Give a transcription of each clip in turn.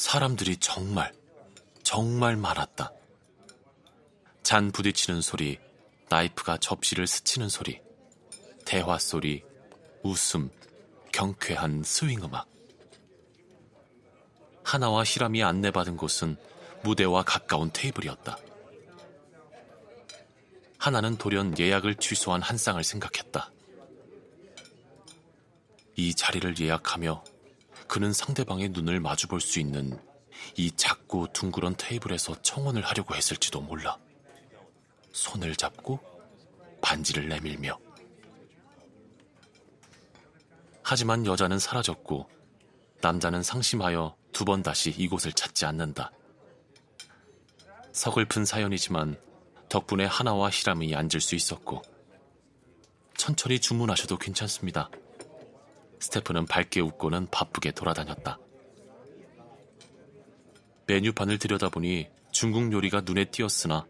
사람들이 정말, 정말 많았다. 잔 부딪히는 소리, 나이프가 접시를 스치는 소리, 대화 소리, 웃음, 경쾌한 스윙 음악. 하나와 히람이 안내받은 곳은 무대와 가까운 테이블이었다. 하나는 돌연 예약을 취소한 한 쌍을 생각했다. 이 자리를 예약하며 그는 상대방의 눈을 마주 볼 수 있는 이 작고 둥그런 테이블에서 청혼을 하려고 했을지도 몰라. 손을 잡고 반지를 내밀며. 하지만 여자는 사라졌고 남자는 상심하여 두 번 다시 이곳을 찾지 않는다. 서글픈 사연이지만 덕분에 하나와 히람이 앉을 수 있었고 천천히 주문하셔도 괜찮습니다. 스테프는 밝게 웃고는 바쁘게 돌아다녔다. 메뉴판을 들여다보니 중국 요리가 눈에 띄었으나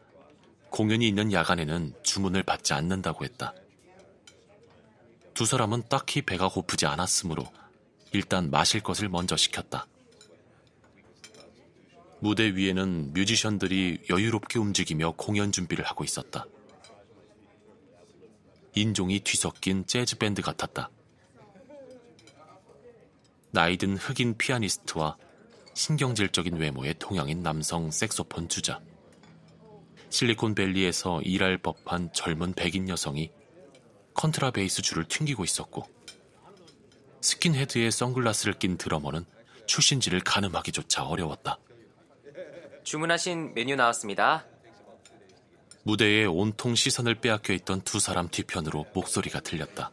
공연이 있는 야간에는 주문을 받지 않는다고 했다. 두 사람은 딱히 배가 고프지 않았으므로 일단 마실 것을 먼저 시켰다. 무대 위에는 뮤지션들이 여유롭게 움직이며 공연 준비를 하고 있었다. 인종이 뒤섞인 재즈 밴드 같았다. 나이든 흑인 피아니스트와 신경질적인 외모의 동양인 남성 색소폰 주자. 실리콘밸리에서 일할 법한 젊은 백인 여성이 컨트라베이스 줄을 튕기고 있었고 스킨헤드에 선글라스를 낀 드러머는 출신지를 가늠하기조차 어려웠다. 주문하신 메뉴 나왔습니다. 무대에 온통 시선을 빼앗겨 있던 두 사람 뒤편으로 목소리가 들렸다.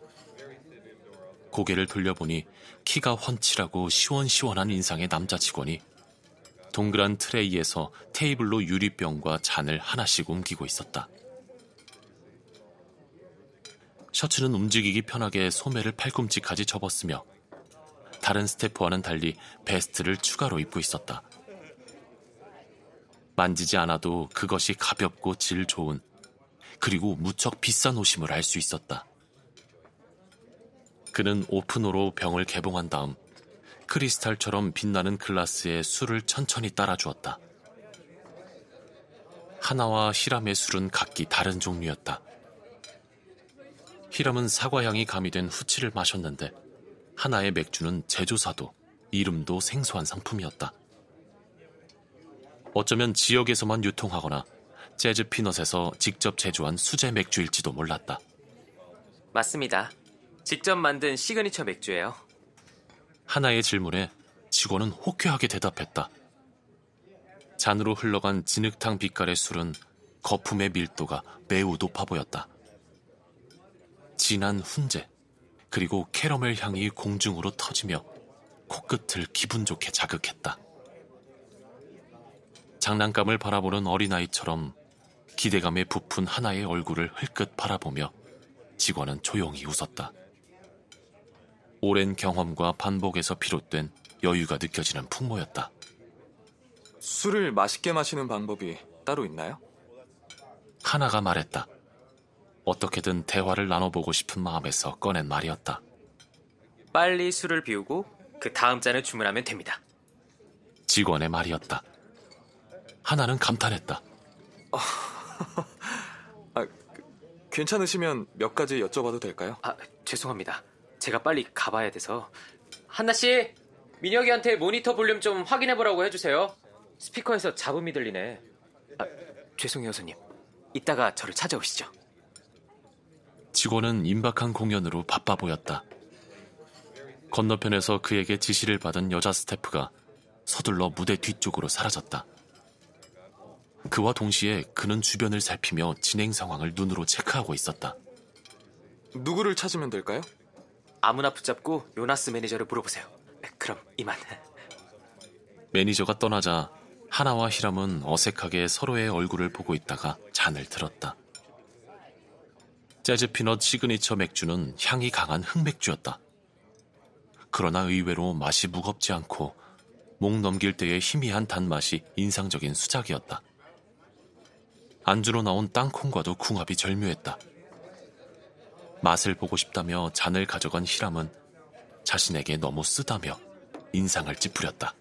고개를 돌려보니 키가 훤칠하고 시원시원한 인상의 남자 직원이 동그란 트레이에서 테이블로 유리병과 잔을 하나씩 옮기고 있었다. 셔츠는 움직이기 편하게 소매를 팔꿈치까지 접었으며 다른 스태프와는 달리 베스트를 추가로 입고 있었다. 만지지 않아도 그것이 가볍고 질 좋은 그리고 무척 비싼 옷임을 알 수 있었다. 그는 오픈호로 병을 개봉한 다음 크리스탈처럼 빛나는 글라스에 술을 천천히 따라주었다. 하나와 히람의 술은 각기 다른 종류였다. 히람은 사과향이 가미된 후치를 마셨는데 하나의 맥주는 제조사도 이름도 생소한 상품이었다. 어쩌면 지역에서만 유통하거나 재즈 피넛에서 직접 제조한 수제 맥주일지도 몰랐다. 맞습니다. 직접 만든 시그니처 맥주예요. 하나의 질문에 직원은 호쾌하게 대답했다. 잔으로 흘러간 진흙탕 빛깔의 술은 거품의 밀도가 매우 높아 보였다. 진한 훈제, 그리고 캐러멜 향이 공중으로 터지며 코끝을 기분 좋게 자극했다. 장난감을 바라보는 어린아이처럼 기대감에 부푼 하나의 얼굴을 흘끗 바라보며 직원은 조용히 웃었다. 오랜 경험과 반복에서 비롯된 여유가 느껴지는 풍모였다. 술을 맛있게 마시는 방법이 따로 있나요? 하나가 말했다. 어떻게든 대화를 나눠보고 싶은 마음에서 꺼낸 말이었다. 빨리 술을 비우고 그 다음 잔을 주문하면 됩니다. 직원의 말이었다. 하나는 감탄했다. 아, 그, 괜찮으시면 몇 가지 여쭤봐도 될까요? 아, 죄송합니다. 제가 빨리 가봐야 돼서. 한나 씨, 민혁이한테 모니터 볼륨 좀 확인해 보라고 해주세요. 스피커에서 잡음이 들리네. 아, 죄송해요, 손님. 이따가 저를 찾아오시죠. 직원은 임박한 공연으로 바빠 보였다. 건너편에서 그에게 지시를 받은 여자 스태프가 서둘러 무대 뒤쪽으로 사라졌다. 그와 동시에 그는 주변을 살피며 진행 상황을 눈으로 체크하고 있었다. 누구를 찾으면 될까요? 아무나 붙잡고 요나스 매니저를 물어보세요. 그럼 이만. 매니저가 떠나자 하나와 히람은 어색하게 서로의 얼굴을 보고 있다가 잔을 들었다. 재즈 피넛 시그니처 맥주는 향이 강한 흑맥주였다. 그러나 의외로 맛이 무겁지 않고 목 넘길 때의 희미한 단맛이 인상적인 수작이었다. 안주로 나온 땅콩과도 궁합이 절묘했다. 맛을 보고 싶다며 잔을 가져간 히람은 자신에게 너무 쓰다며 인상을 찌푸렸다.